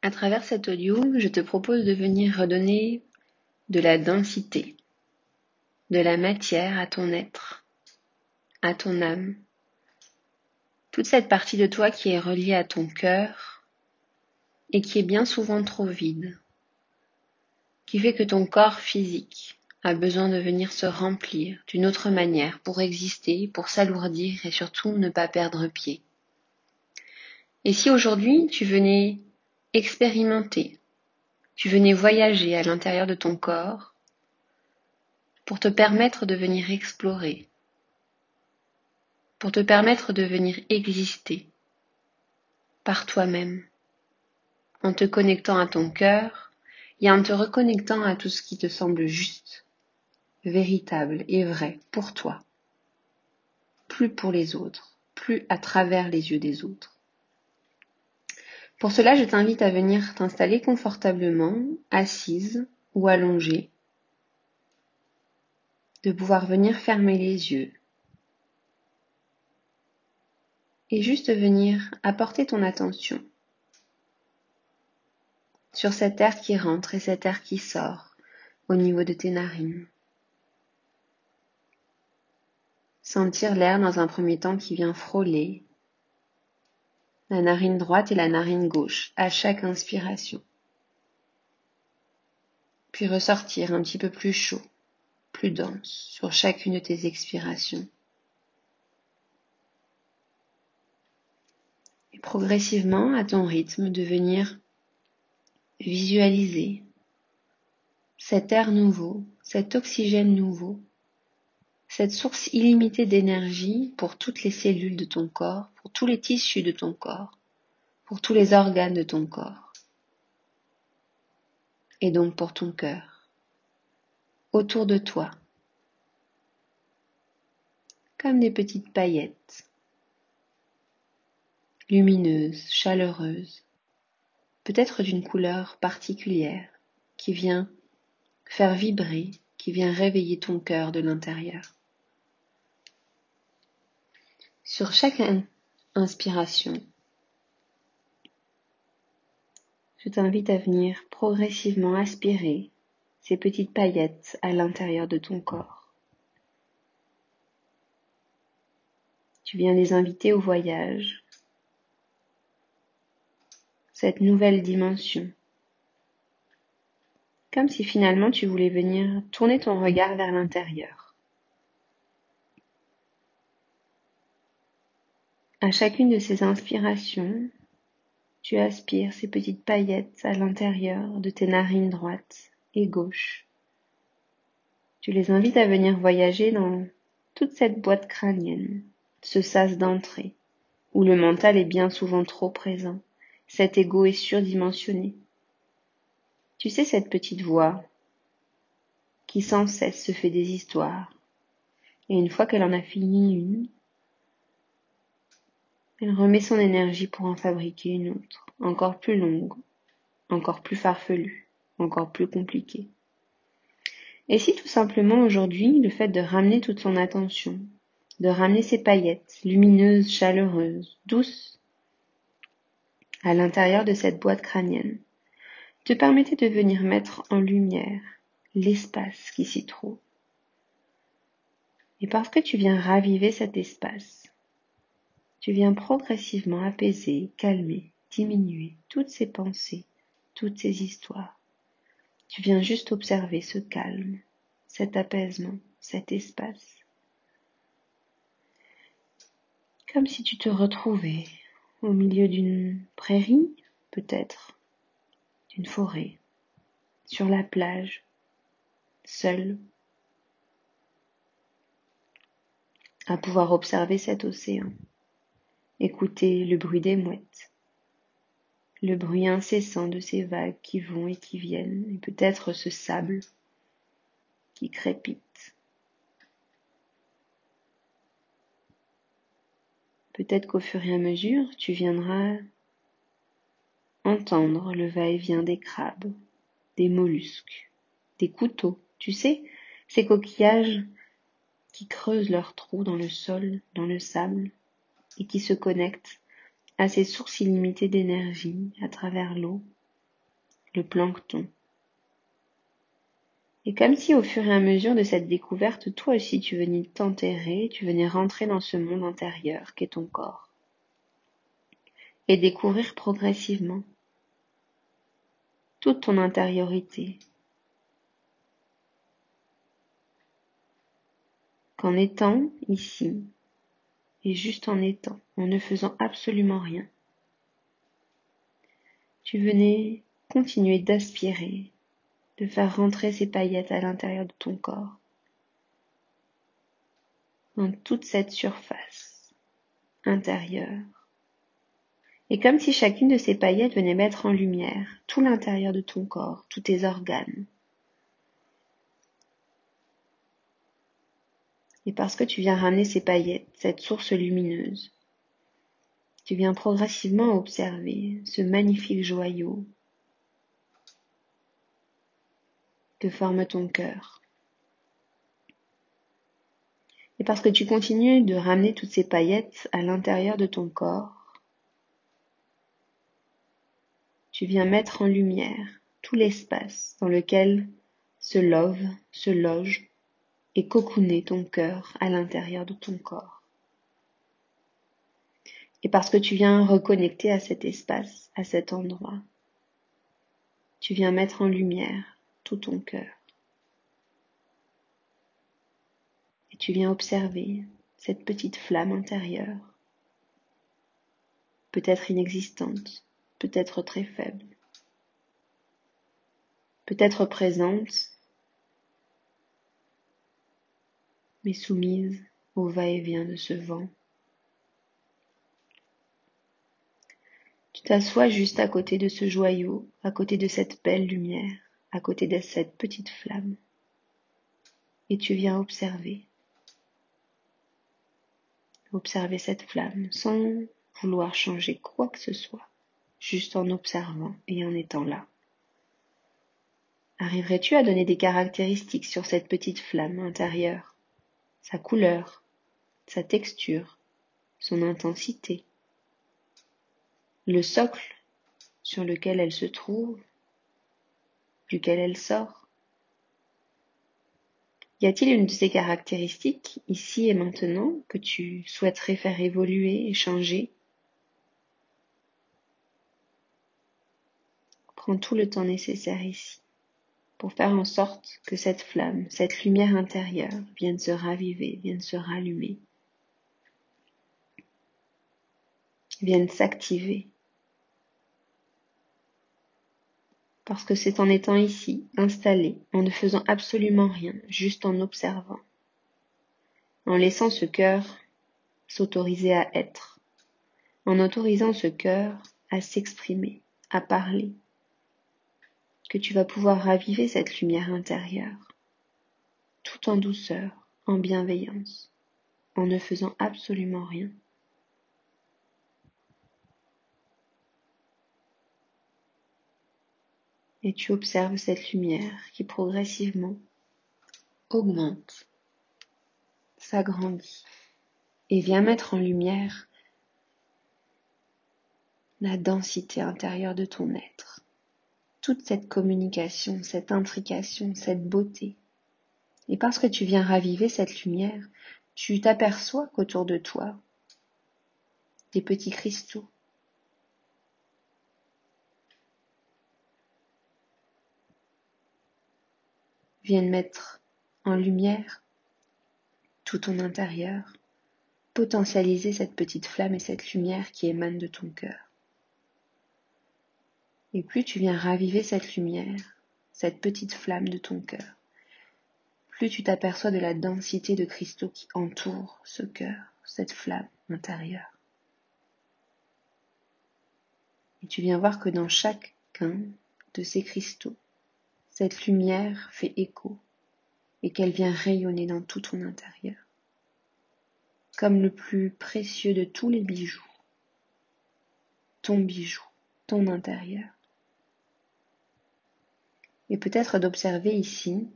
À travers cet audio, je te propose de venir redonner de la densité, de la matière à ton être, à ton âme, toute cette partie de toi qui est reliée à ton cœur et qui est bien souvent trop vide, qui fait que ton corps physique a besoin de venir se remplir d'une autre manière pour exister, pour s'alourdir et surtout ne pas perdre pied. Et si aujourd'hui tu venais expérimenter, tu venais voyager à l'intérieur de ton corps pour te permettre de venir explorer, pour te permettre de venir exister par toi-même, en te connectant à ton cœur et en te reconnectant à tout ce qui te semble juste, véritable et vrai pour toi, plus pour les autres, plus à travers les yeux des autres. Pour cela, je t'invite à venir t'installer confortablement, assise ou allongée, de pouvoir venir fermer les yeux et juste venir apporter ton attention sur cet air qui rentre et cet air qui sort au niveau de tes narines. Sentir l'air dans un premier temps qui vient frôler la narine droite et la narine gauche à chaque inspiration. Puis ressortir un petit peu plus chaud, plus dense sur chacune de tes expirations. Et progressivement, à ton rythme, de venir visualiser cet air nouveau, cet oxygène nouveau cette source illimitée d'énergie pour toutes les cellules de ton corps, pour tous les tissus de ton corps, pour tous les organes de ton corps, et donc pour ton cœur, autour de toi, comme des petites paillettes, lumineuses, chaleureuses, peut-être d'une couleur particulière, qui vient faire vibrer, qui vient réveiller ton cœur de l'intérieur. Sur chaque inspiration, je t'invite à venir progressivement aspirer ces petites paillettes à l'intérieur de ton corps. Tu viens les inviter au voyage, cette nouvelle dimension. Comme si finalement tu voulais venir tourner ton regard vers l'intérieur. À chacune de ces inspirations, tu aspires ces petites paillettes à l'intérieur de tes narines droites et gauches. Tu les invites à venir voyager dans toute cette boîte crânienne, ce sas d'entrée, où le mental est bien souvent trop présent, cet ego est surdimensionné. Tu sais cette petite voix qui sans cesse se fait des histoires, et une fois qu'elle en a fini une, elle remet son énergie pour en fabriquer une autre, encore plus longue, encore plus farfelue, encore plus compliquée. Et si tout simplement aujourd'hui, le fait de ramener toute son attention, de ramener ses paillettes, lumineuses, chaleureuses, douces, à l'intérieur de cette boîte crânienne, te permettait de venir mettre en lumière l'espace qui s'y trouve. Et parce que tu viens raviver cet espace, tu viens progressivement apaiser, calmer, diminuer toutes ces pensées, toutes ces histoires. Tu viens juste observer ce calme, cet apaisement, cet espace. Comme si tu te retrouvais au milieu d'une prairie, peut-être, d'une forêt, sur la plage, seul, à pouvoir observer cet océan. Écoutez le bruit des mouettes, le bruit incessant de ces vagues qui vont et qui viennent, et peut-être ce sable qui crépite. Peut-être qu'au fur et à mesure, tu viendras entendre le va-et-vient des crabes, des mollusques, des couteaux, tu sais, ces coquillages qui creusent leurs trous dans le sol, dans le sable, et qui se connectent à ces sources illimitées d'énergie à travers l'eau, le plancton. Et comme si au fur et à mesure de cette découverte, toi aussi tu venais t'enterrer, tu venais rentrer dans ce monde intérieur qu'est ton corps. Et découvrir progressivement toute ton intériorité. Qu'en étant ici, et juste en étant, en ne faisant absolument rien, tu venais continuer d'aspirer, de faire rentrer ces paillettes à l'intérieur de ton corps, dans toute cette surface intérieure. Et comme si chacune de ces paillettes venait mettre en lumière tout l'intérieur de ton corps, tous tes organes. Et parce que tu viens ramener ces paillettes, cette source lumineuse, tu viens progressivement observer ce magnifique joyau que forme ton cœur. Et parce que tu continues de ramener toutes ces paillettes à l'intérieur de ton corps, tu viens mettre en lumière tout l'espace dans lequel se love, se loge et cocooner ton cœur à l'intérieur de ton corps. Et parce que tu viens reconnecter à cet espace, à cet endroit, tu viens mettre en lumière tout ton cœur. Et tu viens observer cette petite flamme intérieure, peut-être inexistante, peut-être très faible, peut-être présente, mais soumise au va-et-vient de ce vent. Tu t'assois juste à côté de ce joyau, à côté de cette belle lumière à côté de cette petite flamme et tu viens observer. Observer cette flamme sans vouloir changer quoi que ce soit, juste en observant et en étant là. Arriverais-tu à donner des caractéristiques sur cette petite flamme intérieure, sa couleur, sa texture, son intensité, le socle sur lequel elle se trouve, duquel elle sort. Y a-t-il une de ces caractéristiques, ici et maintenant, que tu souhaiterais faire évoluer et changer? Prends tout le temps nécessaire ici pour faire en sorte que cette flamme, cette lumière intérieure vienne se raviver, vienne se rallumer, vienne s'activer. Parce que c'est en étant ici, installé, en ne faisant absolument rien, juste en observant, en laissant ce cœur s'autoriser à être, en autorisant ce cœur à s'exprimer, à parler, que tu vas pouvoir raviver cette lumière intérieure, tout en douceur, en bienveillance, en ne faisant absolument rien. et tu observes cette lumière qui progressivement augmente, s'agrandit et vient mettre en lumière la densité intérieure de ton être, toute cette communication, cette intrication, cette beauté. Et parce que tu viens raviver cette lumière, tu t'aperçois qu'autour de toi, des petits cristaux, viennent mettre en lumière tout ton intérieur, potentialiser cette petite flamme et cette lumière qui émane de ton cœur. Et plus tu viens raviver cette lumière, cette petite flamme de ton cœur, plus tu t'aperçois de la densité de cristaux qui entoure ce cœur, cette flamme intérieure. Et tu viens voir que dans chacun de ces cristaux, cette lumière fait écho et qu'elle vient rayonner dans tout ton intérieur, comme le plus précieux de tous les bijoux, ton bijou, ton intérieur. Et peut-être d'observer ici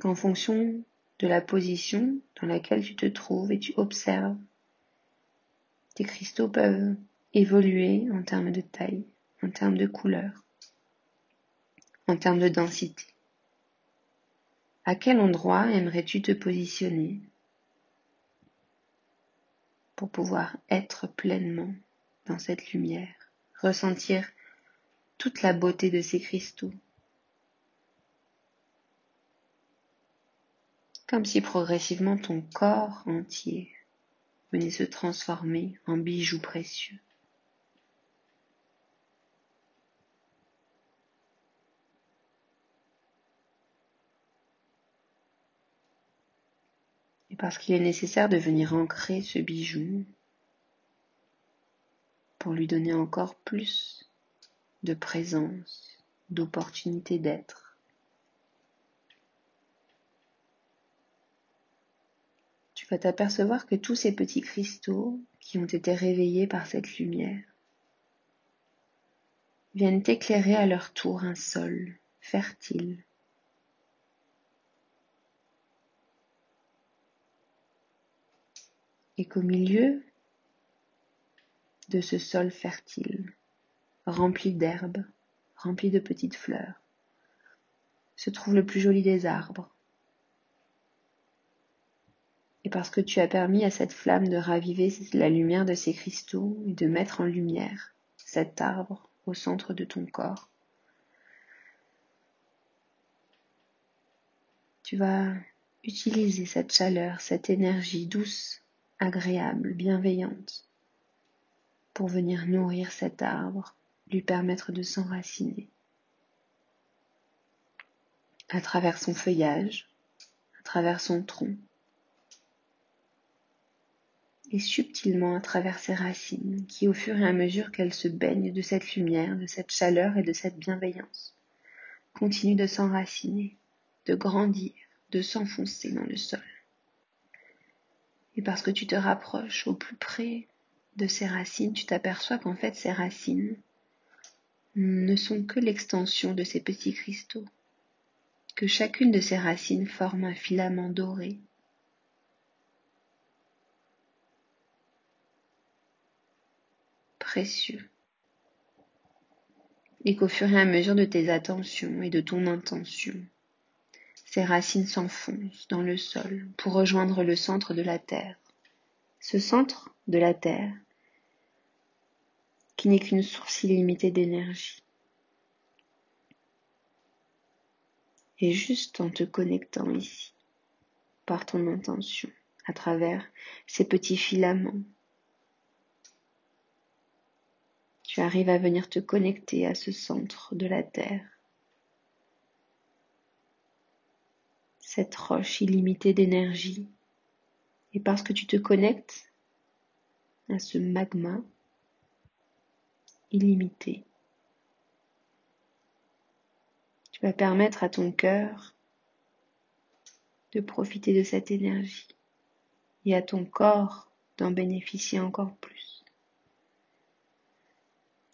qu'en fonction de la position dans laquelle tu te trouves et tu observes, tes cristaux peuvent évoluer en termes de taille, en termes de couleur en termes de densité. À quel endroit aimerais-tu te positionner pour pouvoir être pleinement dans cette lumière, ressentir toute la beauté de ces cristaux? Comme si progressivement ton corps entier venait se transformer en bijoux précieux. Et parce qu'il est nécessaire de venir ancrer ce bijou pour lui donner encore plus de présence, d'opportunité d'être. Tu vas t'apercevoir que tous ces petits cristaux qui ont été réveillés par cette lumière viennent éclairer à leur tour un sol fertile. Et qu'au milieu de ce sol fertile, rempli d'herbes, rempli de petites fleurs, se trouve le plus joli des arbres, et parce que tu as permis à cette flamme de raviver la lumière de ces cristaux et de mettre en lumière cet arbre au centre de ton corps. Tu vas utiliser cette chaleur, cette énergie douce, agréable, bienveillante pour venir nourrir cet arbre, lui permettre de s'enraciner à travers son feuillage, à travers son tronc, et subtilement à travers ses racines, qui au fur et à mesure qu'elles se baignent de cette lumière, de cette chaleur et de cette bienveillance, continuent de s'enraciner, de grandir, de s'enfoncer dans le sol. Et parce que tu te rapproches au plus près de ces racines, tu t'aperçois qu'en fait ces racines ne sont que l'extension de ces petits cristaux, que chacune de ces racines forme un filament doré Et qu'au fur et à mesure de tes attentions et de ton intention, ces racines s'enfoncent dans le sol pour rejoindre le centre de la Terre. Ce centre de la Terre, qui n'est qu'une source illimitée d'énergie. Et juste en te connectant ici, par ton intention, à travers ces petits filaments tu à venir te connecter à ce centre de la Terre. Cette roche illimitée d'énergie. Et parce que tu te connectes à ce magma illimité, tu vas permettre à ton cœur de profiter de cette énergie et à ton corps d'en bénéficier encore plus.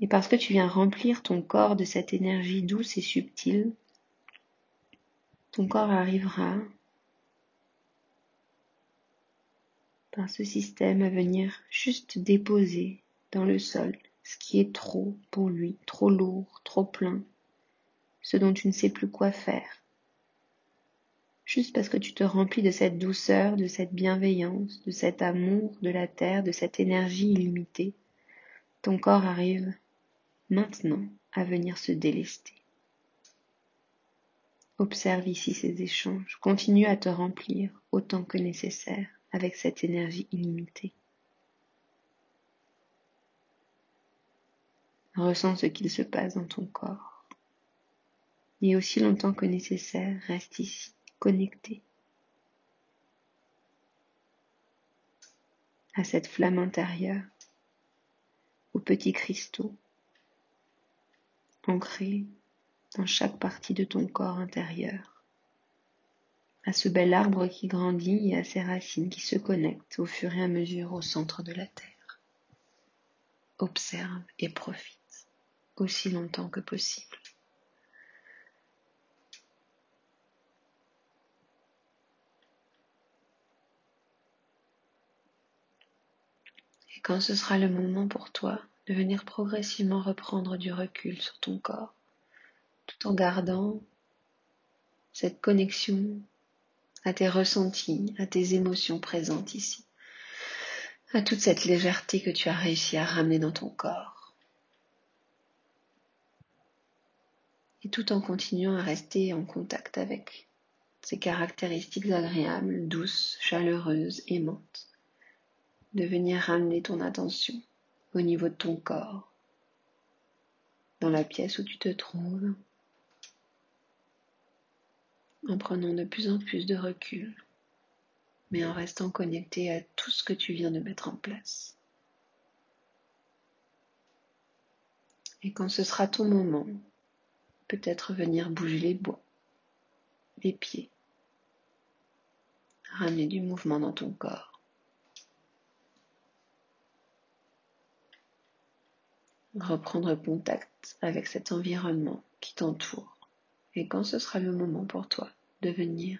Et parce que tu viens remplir ton corps de cette énergie douce et subtile, ton corps arrivera par ce système à venir juste déposer dans le sol ce qui est trop pour lui, trop lourd, trop plein, ce dont tu ne sais plus quoi faire. Juste parce que tu te remplis de cette douceur, de cette bienveillance, de cet amour de la terre, de cette énergie illimitée, ton corps arrive maintenant à venir se délester. Observe ici ces échanges, continue à te remplir autant que nécessaire avec cette énergie illimitée. Ressens ce qu'il se passe dans ton corps. Et aussi longtemps que nécessaire, reste ici, connecté à cette flamme intérieure, aux petits cristaux ancré dans chaque partie de ton corps intérieur, à ce bel arbre qui grandit et à ses racines qui se connectent au fur et à mesure au centre de la Terre. Observe et profite aussi longtemps que possible. Et quand ce sera le moment pour toi de venir progressivement reprendre du recul sur ton corps, tout en gardant cette connexion à tes ressentis, à tes émotions présentes ici, à toute cette légèreté que tu as réussi à ramener dans ton corps. Et tout en continuant à rester en contact avec ces caractéristiques agréables, douces, chaleureuses, aimantes, de venir ramener ton attention au niveau de ton corps, dans la pièce où tu te trouves, en prenant de plus en plus de recul, mais en restant connecté à tout ce que tu viens de mettre en place. Et quand ce sera ton moment, peut-être venir bouger les bois, les pieds, ramener du mouvement dans ton corps. Reprendre contact avec cet environnement qui t'entoure. Et quand ce sera le moment pour toi de venir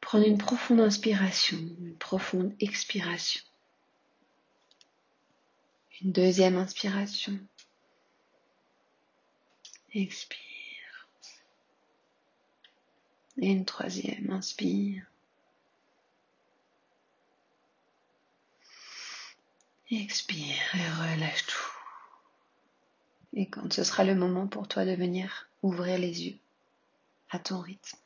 prendre une profonde inspiration, une profonde expiration. Une deuxième inspiration. Expire. Et une troisième, inspire. Expire et relâche tout. Et quand ce sera le moment pour toi de venir ouvrir les yeux à ton rythme,